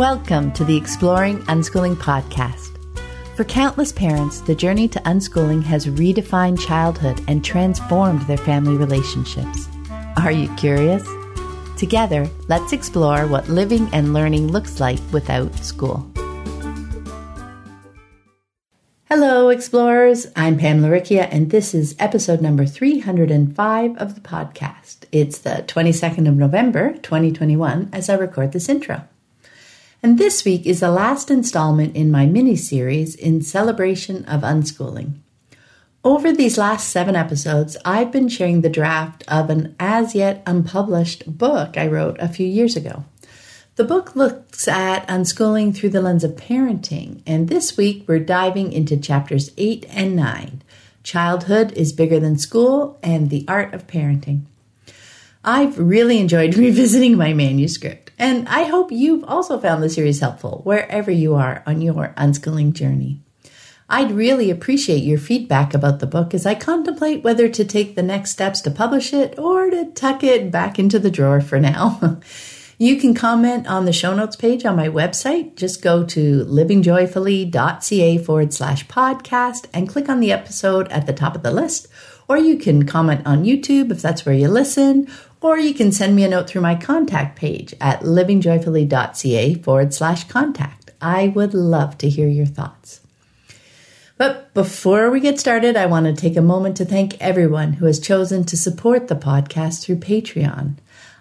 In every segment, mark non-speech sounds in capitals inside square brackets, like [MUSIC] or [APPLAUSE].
Welcome to the Exploring Unschooling podcast. For countless parents, the journey to unschooling has redefined childhood and transformed their family relationships. Are you curious? Together, let's explore what living and learning looks like without school. Hello, explorers. I'm Pam Laricchia, and this is episode number 305 of the podcast. It's the 22nd of November, 2021, as I record this intro. And this week is the last installment in my mini series in celebration of unschooling. Over these last seven episodes, I've been sharing the draft of an as yet unpublished book I wrote a few years ago. The book looks at unschooling through the lens of parenting, and this week we're diving into chapters 8 and 9 Childhood is Bigger Than School and The Art of Parenting. I've really enjoyed [LAUGHS] revisiting my manuscript, and I hope you've also found the series helpful wherever you are on your unschooling journey. I'd really appreciate your feedback about the book as I contemplate whether to take the next steps to publish it or to tuck it back into the drawer for now. [LAUGHS] You can comment on the show notes page on my website. Just go to livingjoyfully.ca forward slash podcast and click on the episode at the top of the list. Or you can comment on YouTube if that's where you listen, or you can send me a note through my contact page at livingjoyfully.ca forward slash contact. I would love to hear your thoughts. But before we get started, I want to take a moment to thank everyone who has chosen to support the podcast through Patreon.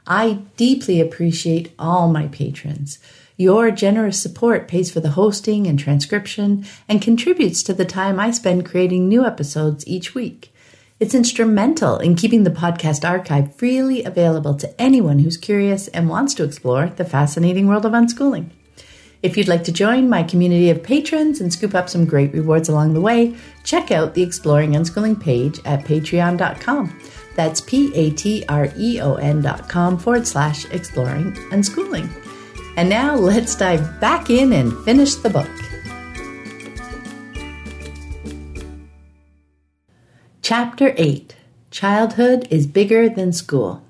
I deeply appreciate all my patrons. Your generous support pays for the hosting and transcription and contributes to the time I spend creating new episodes each week. It's instrumental in keeping the podcast archive freely available to anyone who's curious and wants to explore the fascinating world of unschooling. If you'd like to join my community of patrons and scoop up some great rewards along the way, check out the Exploring Unschooling page at patreon.com. That's P A T R E O N dot com forward slash exploring unschooling. And now let's dive back in and finish the book. Chapter 8 Childhood is Bigger Than School.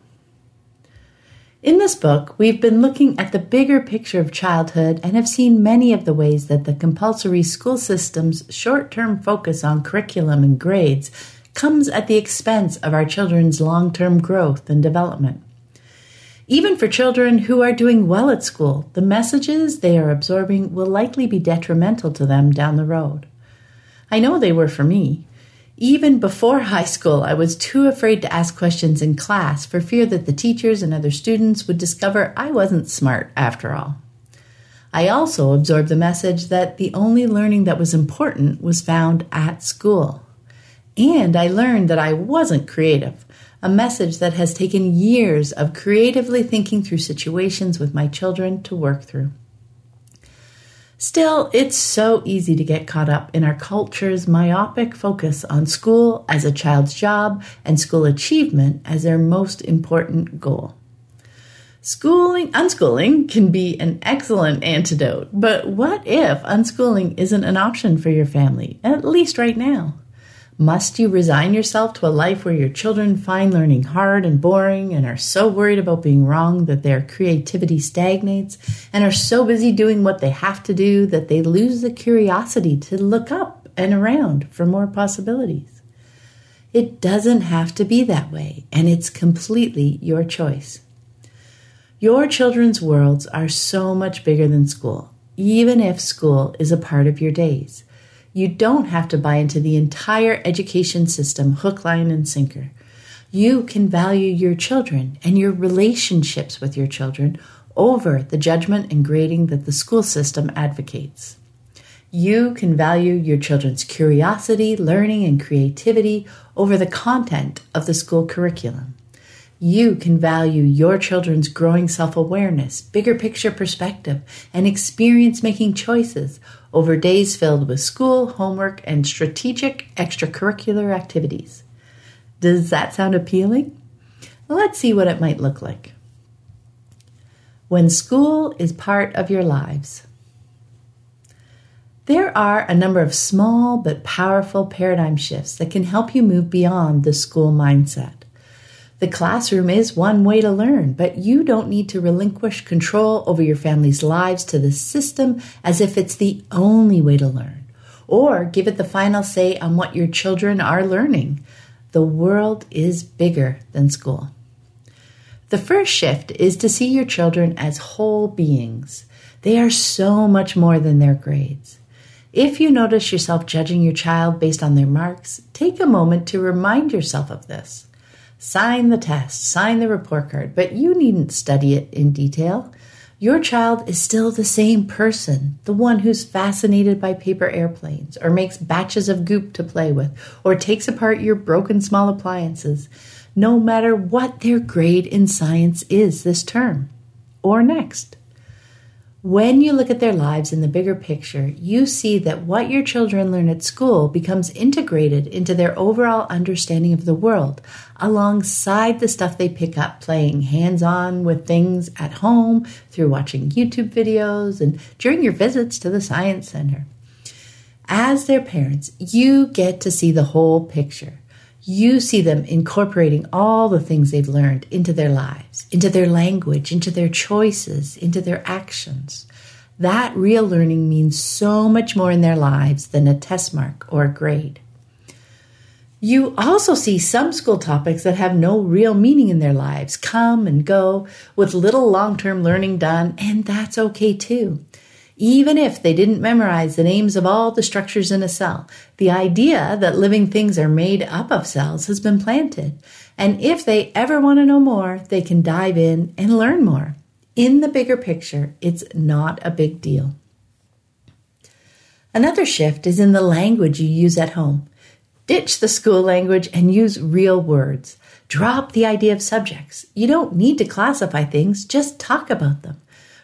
In this book, we've been looking at the bigger picture of childhood and have seen many of the ways that the compulsory school system's short term focus on curriculum and grades comes at the expense of our children's long term growth and development. Even for children who are doing well at school, the messages they are absorbing will likely be detrimental to them down the road. I know they were for me. Even before high school, I was too afraid to ask questions in class for fear that the teachers and other students would discover I wasn't smart after all. I also absorbed the message that the only learning that was important was found at school. And I learned that I wasn't creative, a message that has taken years of creatively thinking through situations with my children to work through. Still, it's so easy to get caught up in our culture's myopic focus on school as a child's job and school achievement as their most important goal. Schooling, unschooling can be an excellent antidote, but what if unschooling isn't an option for your family, at least right now? Must you resign yourself to a life where your children find learning hard and boring and are so worried about being wrong that their creativity stagnates and are so busy doing what they have to do that they lose the curiosity to look up and around for more possibilities? It doesn't have to be that way, and it's completely your choice. Your children's worlds are so much bigger than school, even if school is a part of your days. You don't have to buy into the entire education system hook, line, and sinker. You can value your children and your relationships with your children over the judgment and grading that the school system advocates. You can value your children's curiosity, learning, and creativity over the content of the school curriculum. You can value your children's growing self awareness, bigger picture perspective, and experience making choices over days filled with school, homework, and strategic extracurricular activities. Does that sound appealing? Let's see what it might look like. When school is part of your lives. There are a number of small but powerful paradigm shifts that can help you move beyond the school mindset. The classroom is one way to learn, but you don't need to relinquish control over your family's lives to the system as if it's the only way to learn, or give it the final say on what your children are learning. The world is bigger than school. The first shift is to see your children as whole beings. They are so much more than their grades. If you notice yourself judging your child based on their marks, take a moment to remind yourself of this. Sign the test, sign the report card, but you needn't study it in detail. Your child is still the same person, the one who's fascinated by paper airplanes, or makes batches of goop to play with, or takes apart your broken small appliances, no matter what their grade in science is this term or next. When you look at their lives in the bigger picture, you see that what your children learn at school becomes integrated into their overall understanding of the world, alongside the stuff they pick up playing hands on with things at home, through watching YouTube videos, and during your visits to the Science Center. As their parents, you get to see the whole picture you see them incorporating all the things they've learned into their lives, into their language, into their choices, into their actions. That real learning means so much more in their lives than a test mark or a grade. You also see some school topics that have no real meaning in their lives come and go with little long term learning done, and that's okay too even if they didn't memorize the names of all the structures in a cell. The idea that living things are made up of cells has been planted. And if they ever want to know more, they can dive in and learn more. In the bigger picture, it's not a big deal. Another shift is in the language you use at home. Ditch the school language and use real words. Drop the idea of subjects. You don't need to classify things, just talk about them.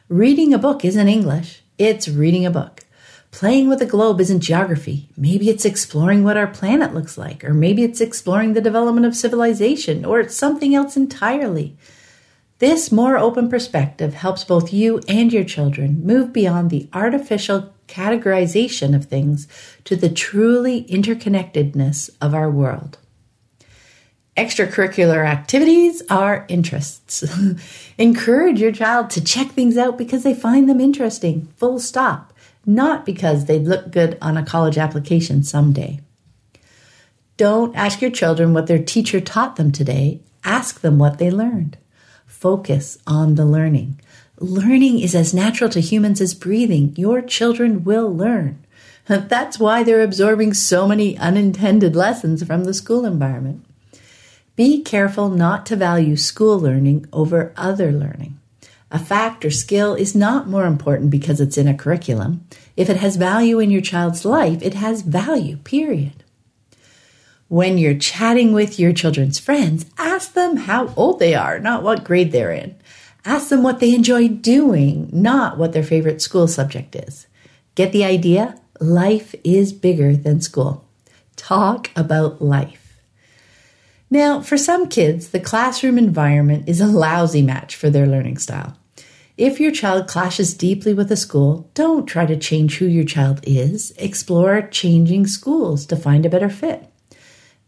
Reading a book isn't English. It's reading a book. Playing with a globe isn't geography. Maybe it's exploring what our planet looks like, or maybe it's exploring the development of civilization, or it's something else entirely. This more open perspective helps both you and your children move beyond the artificial categorization of things to the truly interconnectedness of our world. Extracurricular activities are interests. [LAUGHS] Encourage your child to check things out because they find them interesting, full stop, not because they'd look good on a college application someday. Don't ask your children what their teacher taught them today. Ask them what they learned. Focus on the learning. Learning is as natural to humans as breathing. Your children will learn. [LAUGHS] That's why they're absorbing so many unintended lessons from the school environment. Be careful not to value school learning over other learning. A fact or skill is not more important because it's in a curriculum. If it has value in your child's life, it has value, period. When you're chatting with your children's friends, ask them how old they are, not what grade they're in. Ask them what they enjoy doing, not what their favorite school subject is. Get the idea? Life is bigger than school. Talk about life. Now, for some kids, the classroom environment is a lousy match for their learning style. If your child clashes deeply with a school, don't try to change who your child is. Explore changing schools to find a better fit.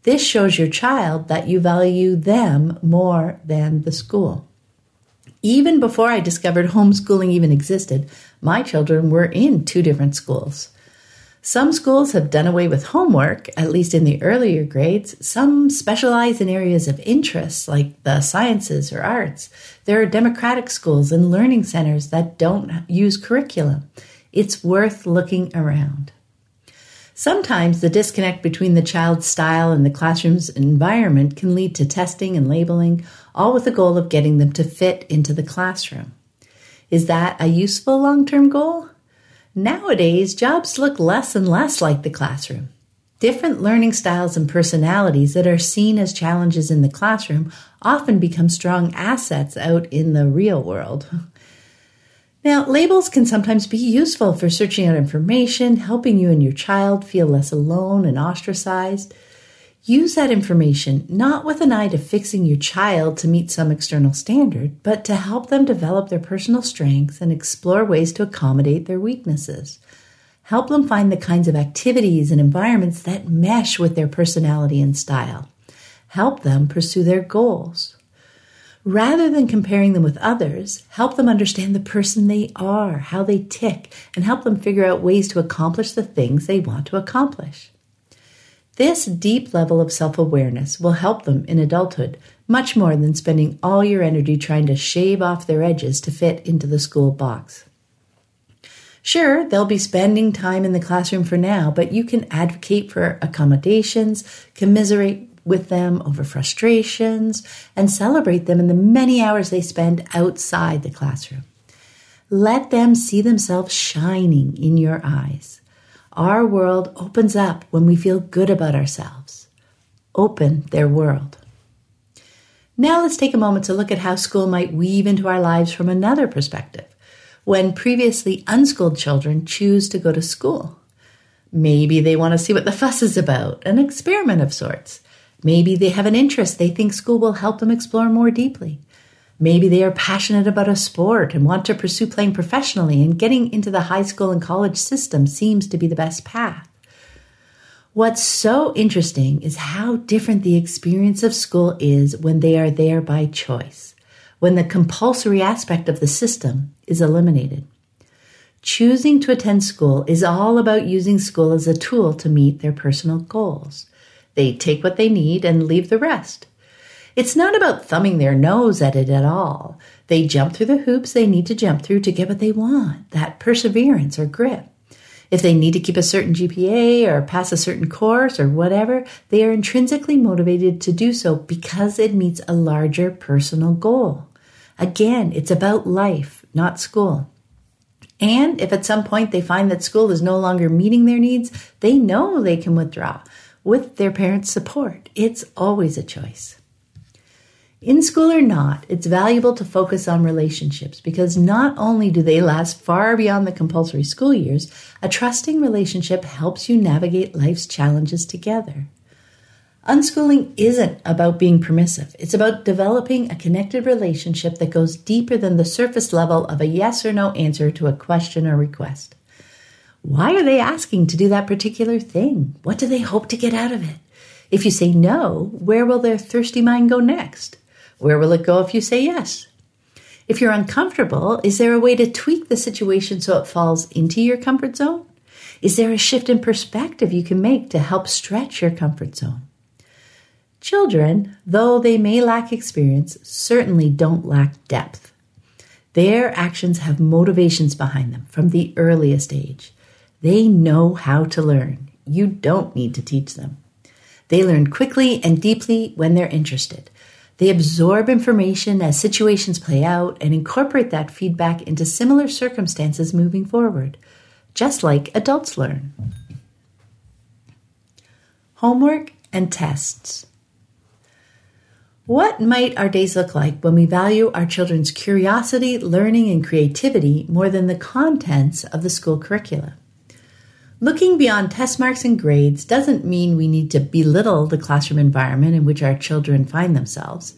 This shows your child that you value them more than the school. Even before I discovered homeschooling even existed, my children were in two different schools. Some schools have done away with homework, at least in the earlier grades. Some specialize in areas of interest, like the sciences or arts. There are democratic schools and learning centers that don't use curriculum. It's worth looking around. Sometimes the disconnect between the child's style and the classroom's environment can lead to testing and labeling, all with the goal of getting them to fit into the classroom. Is that a useful long term goal? Nowadays, jobs look less and less like the classroom. Different learning styles and personalities that are seen as challenges in the classroom often become strong assets out in the real world. [LAUGHS] Now, labels can sometimes be useful for searching out information, helping you and your child feel less alone and ostracized. Use that information not with an eye to fixing your child to meet some external standard, but to help them develop their personal strengths and explore ways to accommodate their weaknesses. Help them find the kinds of activities and environments that mesh with their personality and style. Help them pursue their goals. Rather than comparing them with others, help them understand the person they are, how they tick, and help them figure out ways to accomplish the things they want to accomplish. This deep level of self awareness will help them in adulthood much more than spending all your energy trying to shave off their edges to fit into the school box. Sure, they'll be spending time in the classroom for now, but you can advocate for accommodations, commiserate with them over frustrations, and celebrate them in the many hours they spend outside the classroom. Let them see themselves shining in your eyes. Our world opens up when we feel good about ourselves. Open their world. Now let's take a moment to look at how school might weave into our lives from another perspective when previously unschooled children choose to go to school. Maybe they want to see what the fuss is about, an experiment of sorts. Maybe they have an interest they think school will help them explore more deeply. Maybe they are passionate about a sport and want to pursue playing professionally, and getting into the high school and college system seems to be the best path. What's so interesting is how different the experience of school is when they are there by choice when the compulsory aspect of the system is eliminated. Choosing to attend school is all about using school as a tool to meet their personal goals. They take what they need and leave the rest. It's not about thumbing their nose at it at all. They jump through the hoops they need to jump through to get what they want, that perseverance or grit. If they need to keep a certain GPA or pass a certain course or whatever, they are intrinsically motivated to do so because it meets a larger personal goal. Again, it's about life, not school. And if at some point they find that school is no longer meeting their needs, they know they can withdraw with their parents' support. It's always a choice. In school or not, it's valuable to focus on relationships because not only do they last far beyond the compulsory school years, a trusting relationship helps you navigate life's challenges together. Unschooling isn't about being permissive. It's about developing a connected relationship that goes deeper than the surface level of a yes or no answer to a question or request. Why are they asking to do that particular thing? What do they hope to get out of it? If you say no, where will their thirsty mind go next? Where will it go if you say yes? If you're uncomfortable, is there a way to tweak the situation so it falls into your comfort zone? Is there a shift in perspective you can make to help stretch your comfort zone? Children, though they may lack experience, certainly don't lack depth. Their actions have motivations behind them from the earliest age. They know how to learn. You don't need to teach them. They learn quickly and deeply when they're interested. They absorb information as situations play out and incorporate that feedback into similar circumstances moving forward, just like adults learn. Homework and tests. What might our days look like when we value our children's curiosity, learning, and creativity more than the contents of the school curricula? Looking beyond test marks and grades doesn't mean we need to belittle the classroom environment in which our children find themselves.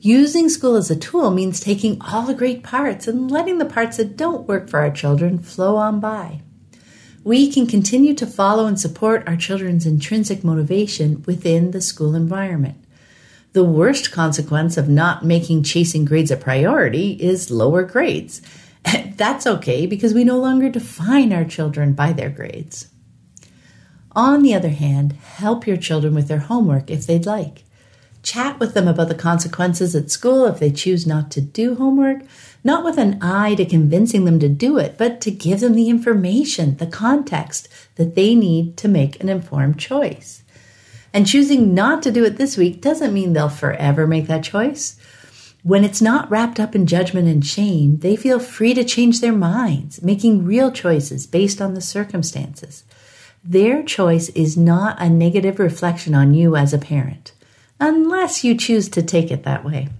Using school as a tool means taking all the great parts and letting the parts that don't work for our children flow on by. We can continue to follow and support our children's intrinsic motivation within the school environment. The worst consequence of not making chasing grades a priority is lower grades. [LAUGHS] That's okay because we no longer define our children by their grades. On the other hand, help your children with their homework if they'd like. Chat with them about the consequences at school if they choose not to do homework, not with an eye to convincing them to do it, but to give them the information, the context that they need to make an informed choice. And choosing not to do it this week doesn't mean they'll forever make that choice. When it's not wrapped up in judgment and shame, they feel free to change their minds, making real choices based on the circumstances. Their choice is not a negative reflection on you as a parent, unless you choose to take it that way.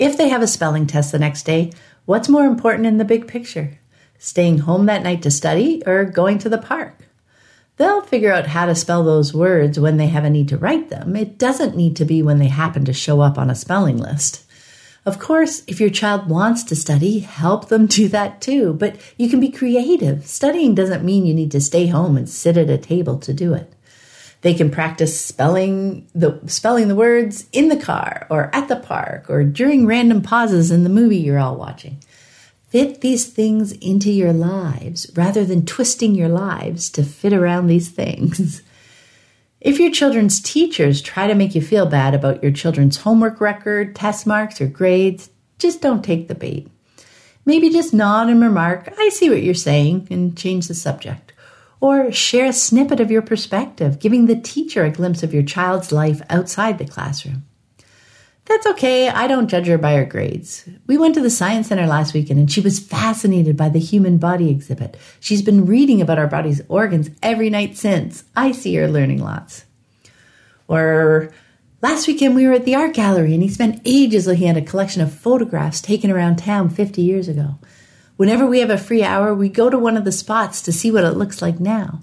If they have a spelling test the next day, what's more important in the big picture? Staying home that night to study or going to the park? They'll figure out how to spell those words when they have a need to write them. It doesn't need to be when they happen to show up on a spelling list. Of course, if your child wants to study, help them [LAUGHS] do that too, but you can be creative. Studying doesn't mean you need to stay home and sit at a table to do it. They can practice spelling the spelling the words in the car or at the park or during random pauses in the movie you're all watching. Fit these things into your lives rather than twisting your lives to fit around these things. [LAUGHS] If your children's teachers try to make you feel bad about your children's homework record, test marks, or grades, just don't take the bait. Maybe just nod and remark, I see what you're saying, and change the subject. Or share a snippet of your perspective, giving the teacher a glimpse of your child's life outside the classroom. That's okay, I don't judge her by her grades. We went to the Science Center last weekend and she was fascinated by the human body exhibit. She's been reading about our body's organs every night since. I see her learning lots. Or last weekend we were at the art gallery and he spent ages looking at a collection of photographs taken around town 50 years ago. Whenever we have a free hour, we go to one of the spots to see what it looks like now.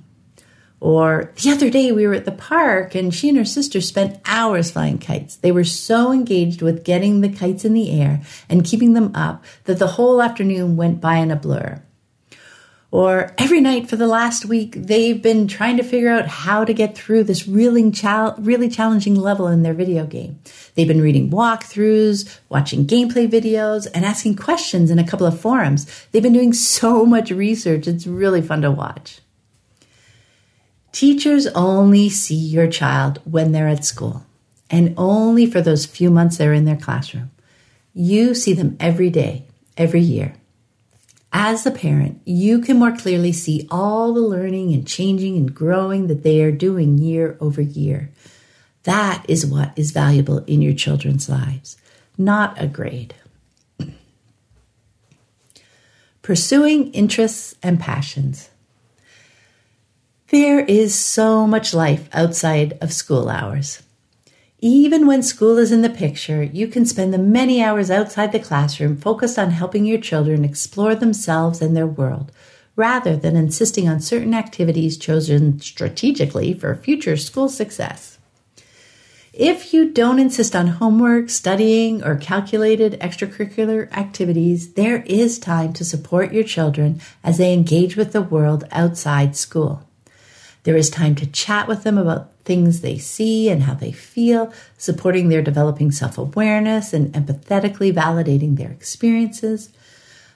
Or the other day we were at the park and she and her sister spent hours flying kites. They were so engaged with getting the kites in the air and keeping them up that the whole afternoon went by in a blur. Or every night for the last week, they've been trying to figure out how to get through this really, chal- really challenging level in their video game. They've been reading walkthroughs, watching gameplay videos, and asking questions in a couple of forums. They've been doing so much research. It's really fun to watch. Teachers only see your child when they're at school and only for those few months they're in their classroom. You see them every day, every year. As the parent, you can more clearly see all the learning and changing and growing that they are doing year over year. That is what is valuable in your children's lives, not a grade. [CLEARS THROAT] Pursuing interests and passions. There is so much life outside of school hours. Even when school is in the picture, you can spend the many hours outside the classroom focused on helping your children explore themselves and their world, rather than insisting on certain activities chosen strategically for future school success. If you don't insist on homework, studying, or calculated extracurricular activities, there is time to support your children as they engage with the world outside school. There is time to chat with them about things they see and how they feel, supporting their developing self awareness and empathetically validating their experiences.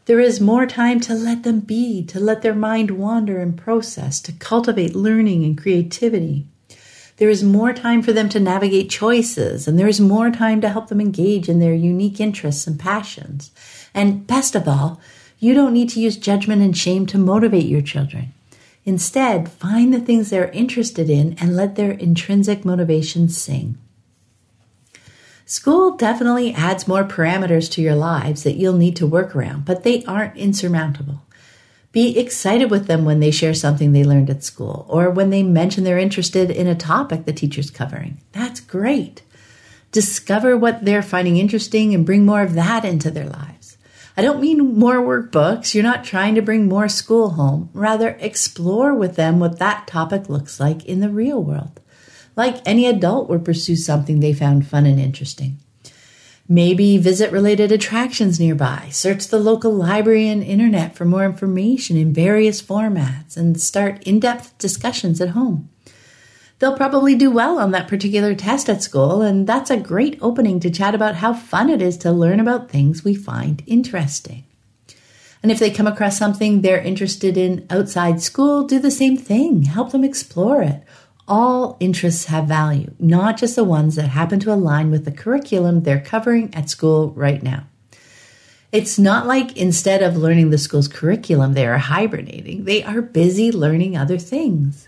There is more time to let them be, to let their mind wander and process, to cultivate learning and creativity. There is more time for them to navigate choices, and there is more time to help them engage in their unique interests and passions. And best of all, you don't need to use judgment and shame to motivate your children. Instead, find the things they're interested in and let their intrinsic motivations sing. School definitely adds more parameters to your lives that you'll need to work around, but they aren't insurmountable. Be excited with them when they share something they learned at school or when they mention they're interested in a topic the teacher's covering. That's great. Discover what they're finding interesting and bring more of that into their lives. I don't mean more workbooks. You're not trying to bring more school home. Rather, explore with them what that topic looks like in the real world. Like any adult would pursue something they found fun and interesting. Maybe visit related attractions nearby, search the local library and internet for more information in various formats, and start in depth discussions at home. They'll probably do well on that particular test at school, and that's a great opening to chat about how fun it is to learn about things we find interesting. And if they come across something they're interested in outside school, do the same thing. Help them explore it. All interests have value, not just the ones that happen to align with the curriculum they're covering at school right now. It's not like instead of learning the school's curriculum, they are hibernating. They are busy learning other things.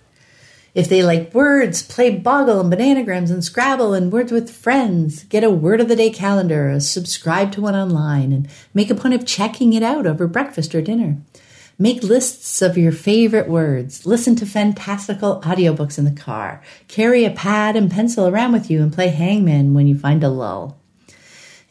If they like words, play Boggle and Bananagrams and Scrabble and Words with Friends. Get a word of the day calendar, or subscribe to one online, and make a point of checking it out over breakfast or dinner. Make lists of your favorite words. Listen to fantastical audiobooks in the car. Carry a pad and pencil around with you and play hangman when you find a lull.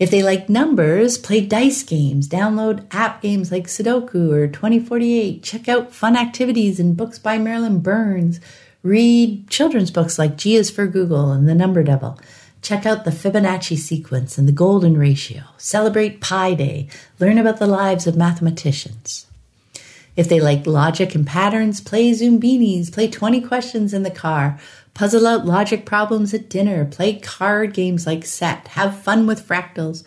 If they like numbers, play dice games, download app games like Sudoku or 2048, check out fun activities and books by Marilyn Burns, Read children's books like G is for Googol and The Number Devil. Check out the Fibonacci sequence and the golden ratio. Celebrate Pi Day. Learn about the lives of mathematicians. If they like logic and patterns, play Zoombinis, play 20 questions in the car, puzzle out logic problems at dinner, play card games like Set, have fun with fractals,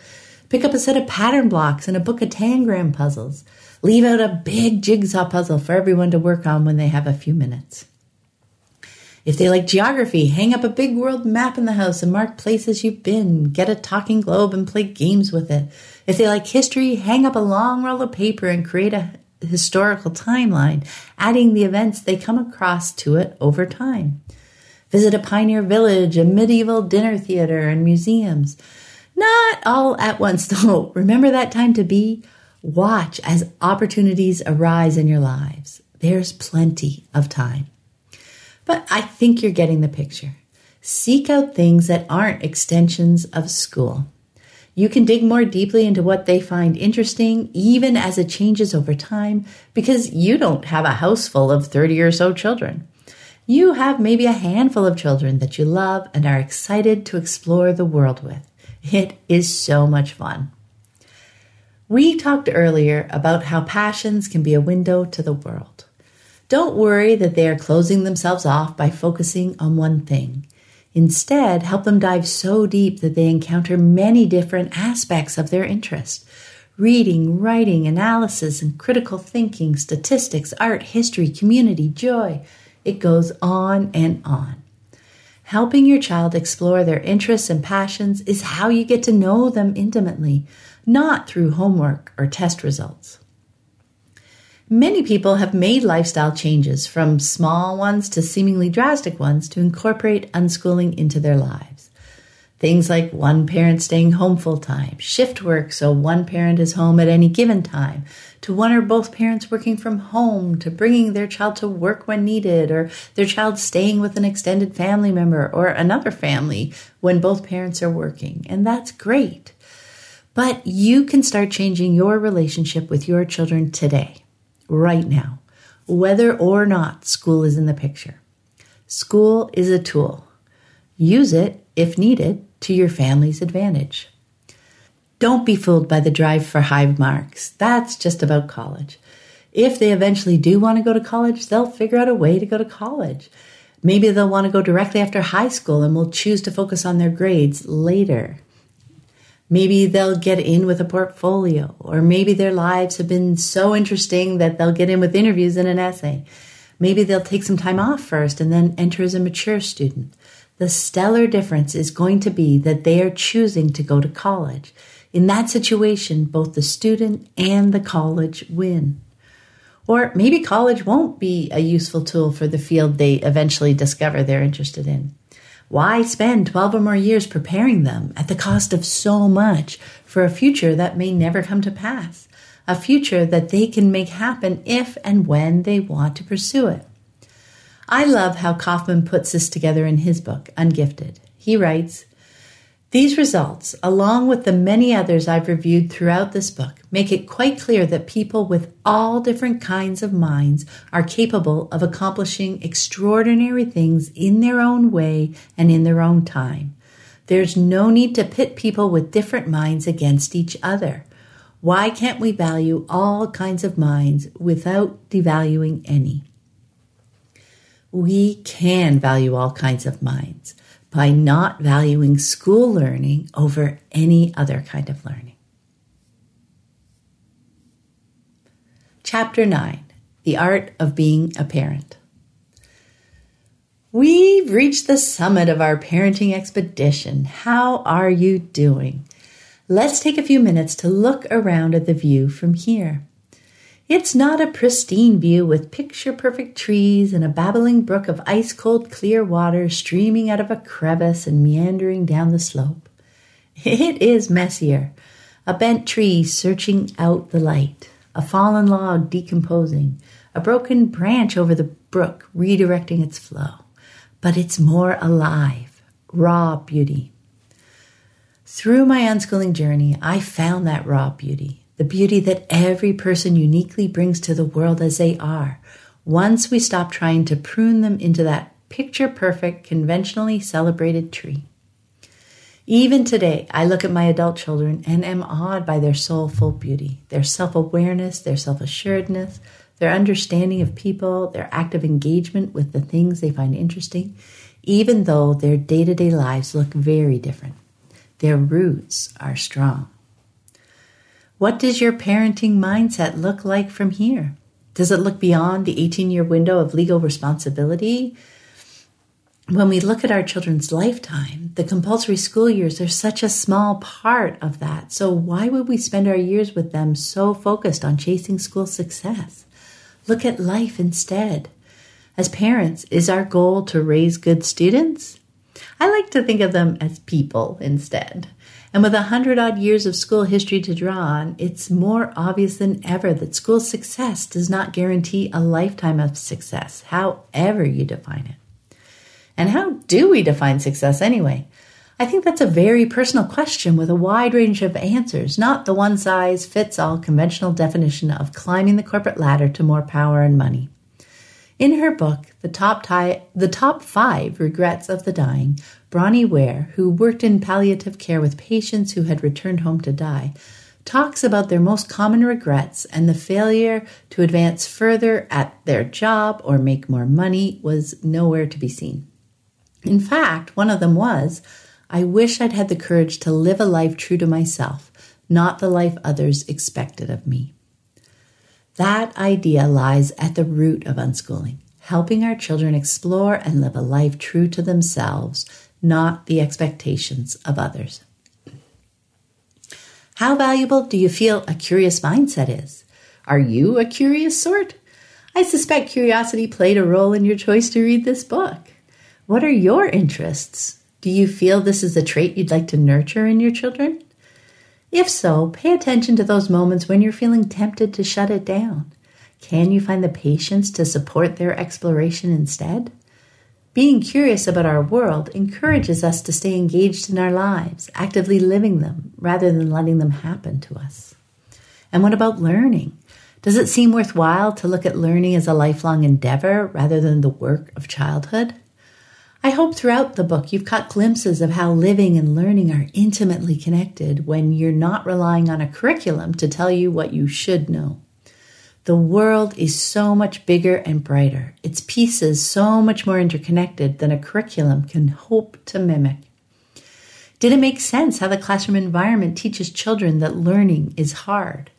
pick up a set of pattern blocks and a book of tangram puzzles, leave out a big jigsaw puzzle for everyone to work on when they have a few minutes. If they like geography, hang up a big world map in the house and mark places you've been. Get a talking globe and play games with it. If they like history, hang up a long roll of paper and create a historical timeline, adding the events they come across to it over time. Visit a pioneer village, a medieval dinner theater, and museums. Not all at once, [LAUGHS] though. Remember that time to be? Watch as opportunities arise in your lives. There's plenty of time. But I think you're getting the picture. Seek out things that aren't extensions of school. You can dig more deeply into what they find interesting, even as it changes over time, because you don't have a house full of 30 or so children. You have maybe a handful of children that you love and are excited to explore the world with. It is so much fun. We talked earlier about how passions can be a window to the world. Don't worry that they are closing themselves off by focusing on one thing. Instead, help them dive so deep that they encounter many different aspects of their interest reading, writing, analysis, and critical thinking, statistics, art, history, community, joy. It goes on and on. Helping your child explore their interests and passions is how you get to know them intimately, not through homework or test results. Many people have made lifestyle changes, from small ones to seemingly drastic ones, to incorporate unschooling into their lives. Things like one parent staying home full time, shift work so one parent is home at any given time, to one or both parents working from home, to bringing their child to work when needed, or their child staying with an extended family member or another family when both parents are working. And that's great. But you can start changing your relationship with your children today right now, whether or not school is in the picture. School is a tool. Use it, if needed, to your family's advantage. Don't be fooled by the drive for high marks. That's just about college. If they eventually do want to go to college, they'll figure out a way to go to college. Maybe they'll want to go directly after high school and will choose to focus on their grades later. Maybe they'll get in with a portfolio, or maybe their lives have been so interesting that they'll get in with interviews and an essay. Maybe they'll take some time off first and then enter as a mature student. The stellar difference is going to be that they are choosing to go to college. In that situation, both the student and the college win. Or maybe college won't be a useful tool for the field they eventually discover they're interested in. Why spend 12 or more years preparing them at the cost of so much for a future that may never come to pass? A future that they can make happen if and when they want to pursue it. I love how Kaufman puts this together in his book, Ungifted. He writes, these results, along with the many others I've reviewed throughout this book, make it quite clear that people with all different kinds of minds are capable of accomplishing extraordinary things in their own way and in their own time. There's no need to pit people with different minds against each other. Why can't we value all kinds of minds without devaluing any? We can value all kinds of minds by not valuing school learning over any other kind of learning. Chapter 9 The Art of Being a Parent. We've reached the summit of our parenting expedition. How are you doing? Let's take a few minutes to look around at the view from here. It's not a pristine view with picture perfect trees and a babbling brook of ice cold clear water streaming out of a crevice and meandering down the slope. It is messier. A bent tree searching out the light, a fallen log decomposing, a broken branch over the brook redirecting its flow. But it's more alive, raw beauty. Through my unschooling journey, I found that raw beauty the beauty that every person uniquely brings to the world as they are, once we stop trying to prune them into that picture perfect, conventionally celebrated tree. Even today, I look at my adult children and am awed by their soulful beauty, their self awareness, their self assuredness, their understanding of people, their active engagement with the things they find interesting, even though their day to day lives look very different. Their roots are strong. What does your parenting mindset look like from here? Does it look beyond the 18 year window of legal responsibility? When we look at our children's lifetime, the compulsory school years are such a small part of that. So, why would we spend our years with them so focused on chasing school success? Look at life instead. As parents, is our goal to raise good students? I like to think of them as people instead. And with a hundred odd years of school history to draw on, it's more obvious than ever that school success does not guarantee a lifetime of success, however you define it. And how do we define success anyway? I think that's a very personal question with a wide range of answers, not the one size fits all conventional definition of climbing the corporate ladder to more power and money. In her book, The Top, the Top Five Regrets of the Dying, Bronnie Ware, who worked in palliative care with patients who had returned home to die, talks about their most common regrets and the failure to advance further at their job or make more money was nowhere to be seen. In fact, one of them was I wish I'd had the courage to live a life true to myself, not the life others expected of me. That idea lies at the root of unschooling, helping our children explore and live a life true to themselves, not the expectations of others. How valuable do you feel a curious mindset is? Are you a curious sort? I suspect curiosity played a role in your choice to read this book. What are your interests? Do you feel this is a trait you'd like to nurture in your children? If so, pay attention to those moments when you're feeling tempted to shut it down. Can you find the patience to support their exploration instead? Being curious about our world encourages us to stay engaged in our lives, actively living them rather than letting them happen to us. And what about learning? Does it seem worthwhile to look at learning as a lifelong endeavor rather than the work of childhood? I hope throughout the book you've caught glimpses of how living and learning are intimately connected when you're not relying on a curriculum to tell you what you should know. The world is so much bigger and brighter, its pieces so much more interconnected than a curriculum can hope to mimic. Did it make sense how the classroom environment teaches children that learning is hard?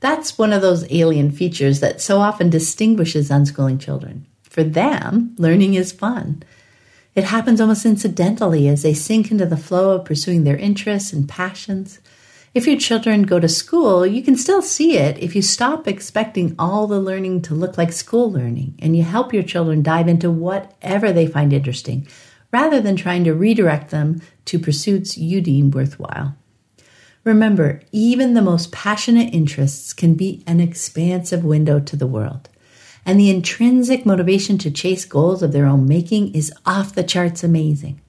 That's one of those alien features that so often distinguishes unschooling children. For them, learning is fun. It happens almost incidentally as they sink into the flow of pursuing their interests and passions. If your children go to school, you can still see it if you stop expecting all the learning to look like school learning and you help your children dive into whatever they find interesting rather than trying to redirect them to pursuits you deem worthwhile. Remember, even the most passionate interests can be an expansive window to the world and the intrinsic motivation to chase goals of their own making is off the charts amazing.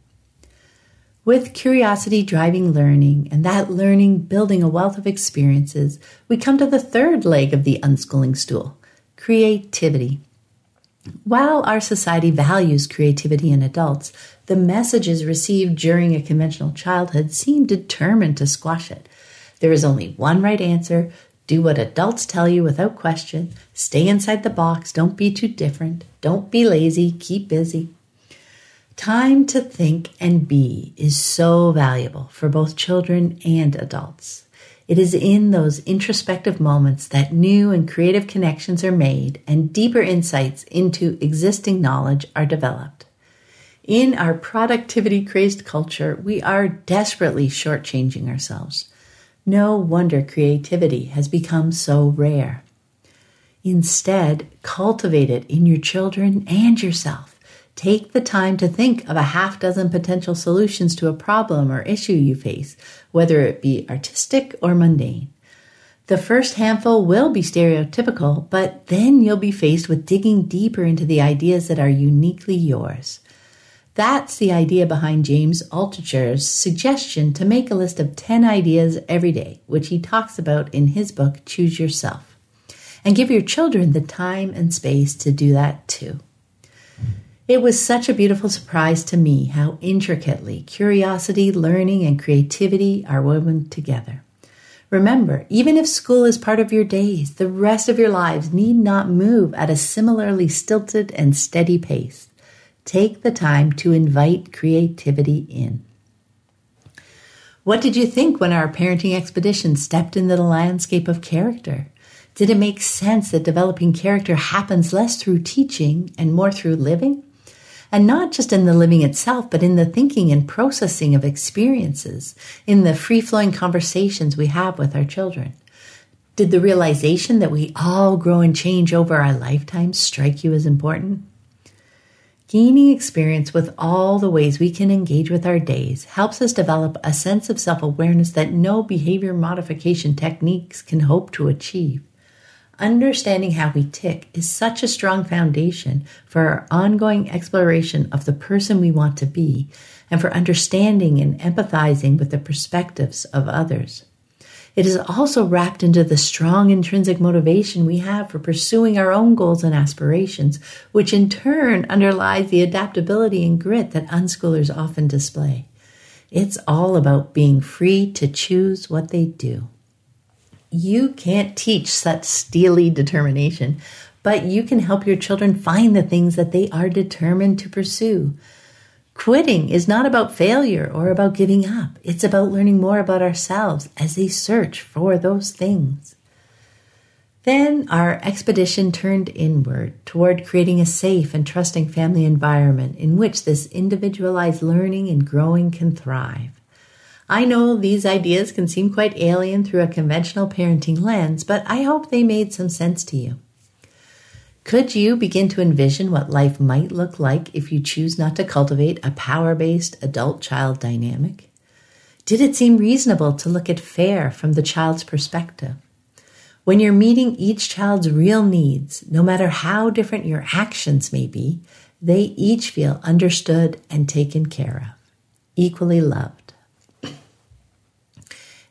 With curiosity driving learning and that learning building a wealth of experiences, we come to the third leg of the unschooling stool creativity. While our society values creativity in adults, the messages received during a conventional childhood seem determined to squash it. There is only one right answer, do what adults tell you without question. Stay inside the box. Don't be too different. Don't be lazy. Keep busy. Time to think and be is so valuable for both children and adults. It is in those introspective moments that new and creative connections are made and deeper insights into existing knowledge are developed. In our productivity crazed culture, we are desperately shortchanging ourselves. No wonder creativity has become so rare. Instead, cultivate it in your children and yourself. Take the time to think of a half dozen potential solutions to a problem or issue you face, whether it be artistic or mundane. The first handful will be stereotypical, but then you'll be faced with digging deeper into the ideas that are uniquely yours. That's the idea behind James Altucher's suggestion to make a list of 10 ideas every day, which he talks about in his book, Choose Yourself. And give your children the time and space to do that too. It was such a beautiful surprise to me how intricately curiosity, learning, and creativity are woven together. Remember, even if school is part of your days, the rest of your lives need not move at a similarly stilted and steady pace. Take the time to invite creativity in. What did you think when our parenting expedition stepped into the landscape of character? Did it make sense that developing character happens less through teaching and more through living? And not just in the living itself, but in the thinking and processing of experiences, in the free flowing conversations we have with our children. Did the realization that we all grow and change over our lifetimes strike you as important? Gaining experience with all the ways we can engage with our days helps us develop a sense of self awareness that no behavior modification techniques can hope to achieve. Understanding how we tick is such a strong foundation for our ongoing exploration of the person we want to be and for understanding and empathizing with the perspectives of others. It is also wrapped into the strong intrinsic motivation we have for pursuing our own goals and aspirations, which in turn underlies the adaptability and grit that unschoolers often display. It's all about being free to choose what they do. You can't teach such steely determination, but you can help your children find the things that they are determined to pursue. Quitting is not about failure or about giving up. It's about learning more about ourselves as they search for those things. Then our expedition turned inward toward creating a safe and trusting family environment in which this individualized learning and growing can thrive. I know these ideas can seem quite alien through a conventional parenting lens, but I hope they made some sense to you. Could you begin to envision what life might look like if you choose not to cultivate a power based adult child dynamic? Did it seem reasonable to look at fair from the child's perspective? When you're meeting each child's real needs, no matter how different your actions may be, they each feel understood and taken care of, equally loved.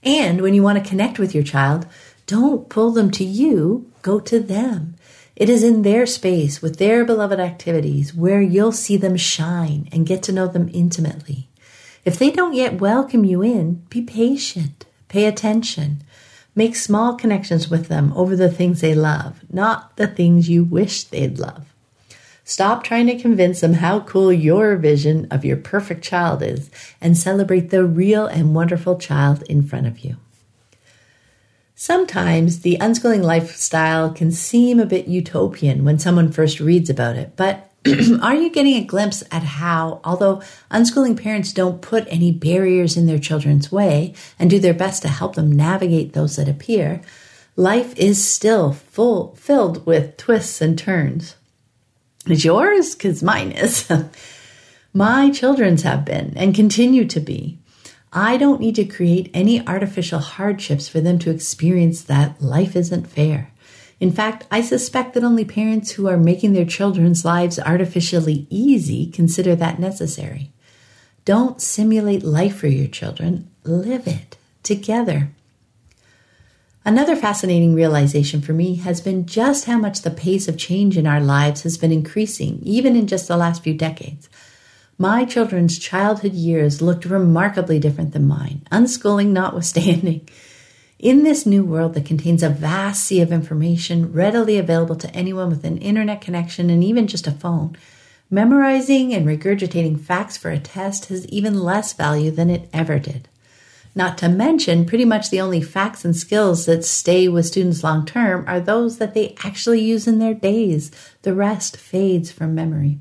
And when you want to connect with your child, don't pull them to you, go to them. It is in their space with their beloved activities where you'll see them shine and get to know them intimately. If they don't yet welcome you in, be patient, pay attention, make small connections with them over the things they love, not the things you wish they'd love. Stop trying to convince them how cool your vision of your perfect child is and celebrate the real and wonderful child in front of you. Sometimes the unschooling lifestyle can seem a bit utopian when someone first reads about it, but [CLEARS THROAT] are you getting a glimpse at how, although unschooling parents don't put any barriers in their children's way and do their best to help them navigate those that appear, life is still full filled with twists and turns? Is yours? Because mine is. [LAUGHS] My children's have been and continue to be. I don't need to create any artificial hardships for them to experience that life isn't fair. In fact, I suspect that only parents who are making their children's lives artificially easy consider that necessary. Don't simulate life for your children, live it together. Another fascinating realization for me has been just how much the pace of change in our lives has been increasing, even in just the last few decades. My children's childhood years looked remarkably different than mine, unschooling notwithstanding. In this new world that contains a vast sea of information readily available to anyone with an internet connection and even just a phone, memorizing and regurgitating facts for a test has even less value than it ever did. Not to mention, pretty much the only facts and skills that stay with students long term are those that they actually use in their days. The rest fades from memory.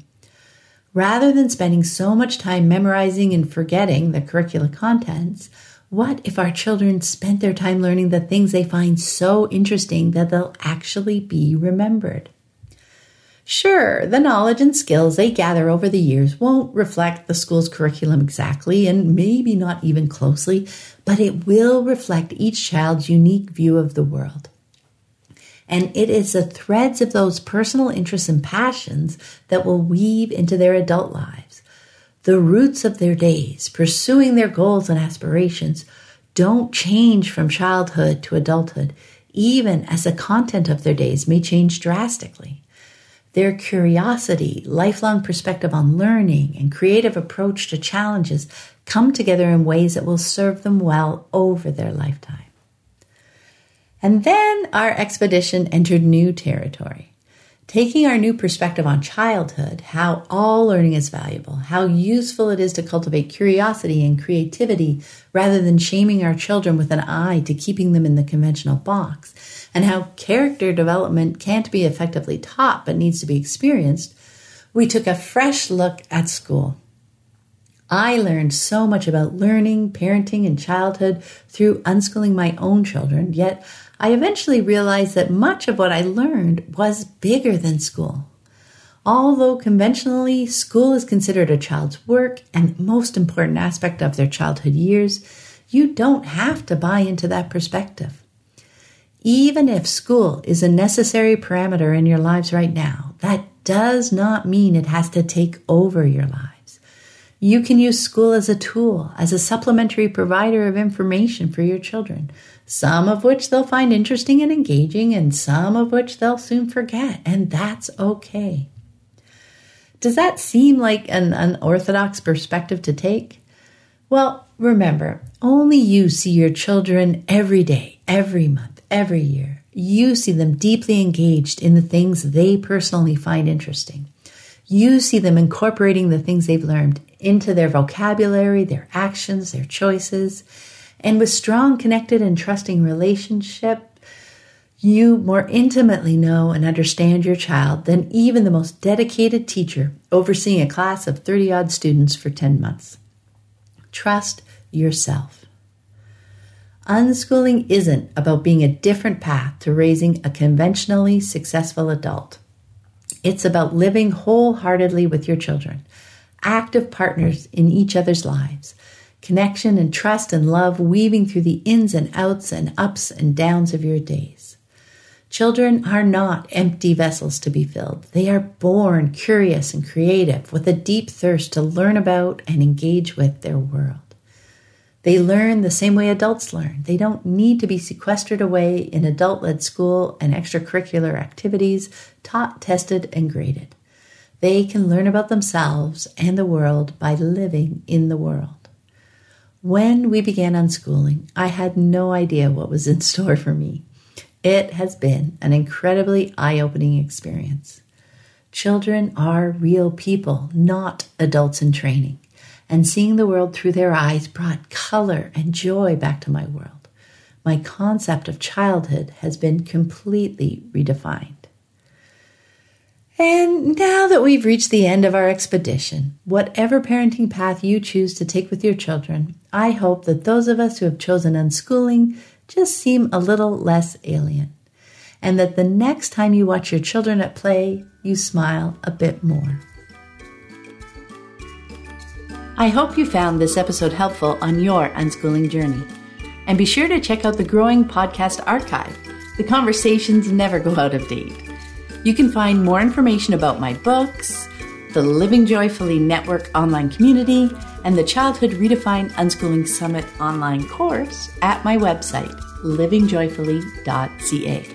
Rather than spending so much time memorizing and forgetting the curricula contents, what if our children spent their time learning the things they find so interesting that they'll actually be remembered? Sure, the knowledge and skills they gather over the years won't reflect the school's curriculum exactly and maybe not even closely, but it will reflect each child's unique view of the world. And it is the threads of those personal interests and passions that will weave into their adult lives. The roots of their days, pursuing their goals and aspirations, don't change from childhood to adulthood, even as the content of their days may change drastically. Their curiosity, lifelong perspective on learning, and creative approach to challenges come together in ways that will serve them well over their lifetime. And then our expedition entered new territory. Taking our new perspective on childhood, how all learning is valuable, how useful it is to cultivate curiosity and creativity rather than shaming our children with an eye to keeping them in the conventional box, and how character development can't be effectively taught but needs to be experienced, we took a fresh look at school. I learned so much about learning, parenting, and childhood through unschooling my own children, yet I eventually realized that much of what I learned was bigger than school. Although conventionally school is considered a child's work and most important aspect of their childhood years, you don't have to buy into that perspective. Even if school is a necessary parameter in your lives right now, that does not mean it has to take over your lives. You can use school as a tool, as a supplementary provider of information for your children some of which they'll find interesting and engaging, and some of which they'll soon forget, and that's okay. Does that seem like an unorthodox perspective to take? Well, remember, only you see your children every day, every month, every year. You see them deeply engaged in the things they personally find interesting. You see them incorporating the things they've learned into their vocabulary, their actions, their choices. And with strong, connected, and trusting relationship, you more intimately know and understand your child than even the most dedicated teacher overseeing a class of 30 odd students for 10 months. Trust yourself. Unschooling isn't about being a different path to raising a conventionally successful adult. It's about living wholeheartedly with your children, active partners in each other's lives, connection and trust and love weaving through the ins and outs and ups and downs of your days. Children are not empty vessels to be filled. They are born curious and creative with a deep thirst to learn about and engage with their world. They learn the same way adults learn. They don't need to be sequestered away in adult led school and extracurricular activities taught, tested, and graded. They can learn about themselves and the world by living in the world. When we began unschooling, I had no idea what was in [LAUGHS] store for me. It has been an incredibly eye opening experience. Children are real people, not adults in training, and seeing the world through their eyes brought color and joy back to my world. My concept of childhood has been completely redefined. And now that we've reached the end of our expedition, whatever parenting path you choose to take with your children, I hope that those of us who have chosen unschooling just seem a little less alien, and that the next time you watch your children at play, you smile a bit more. I hope you found this episode helpful on your unschooling journey. And be sure to check out the growing podcast archive. The conversations never go out of date. You can find more information about my books, the Living Joyfully Network online community, and the Childhood Redefined Unschooling Summit online course at my website, livingjoyfully.ca.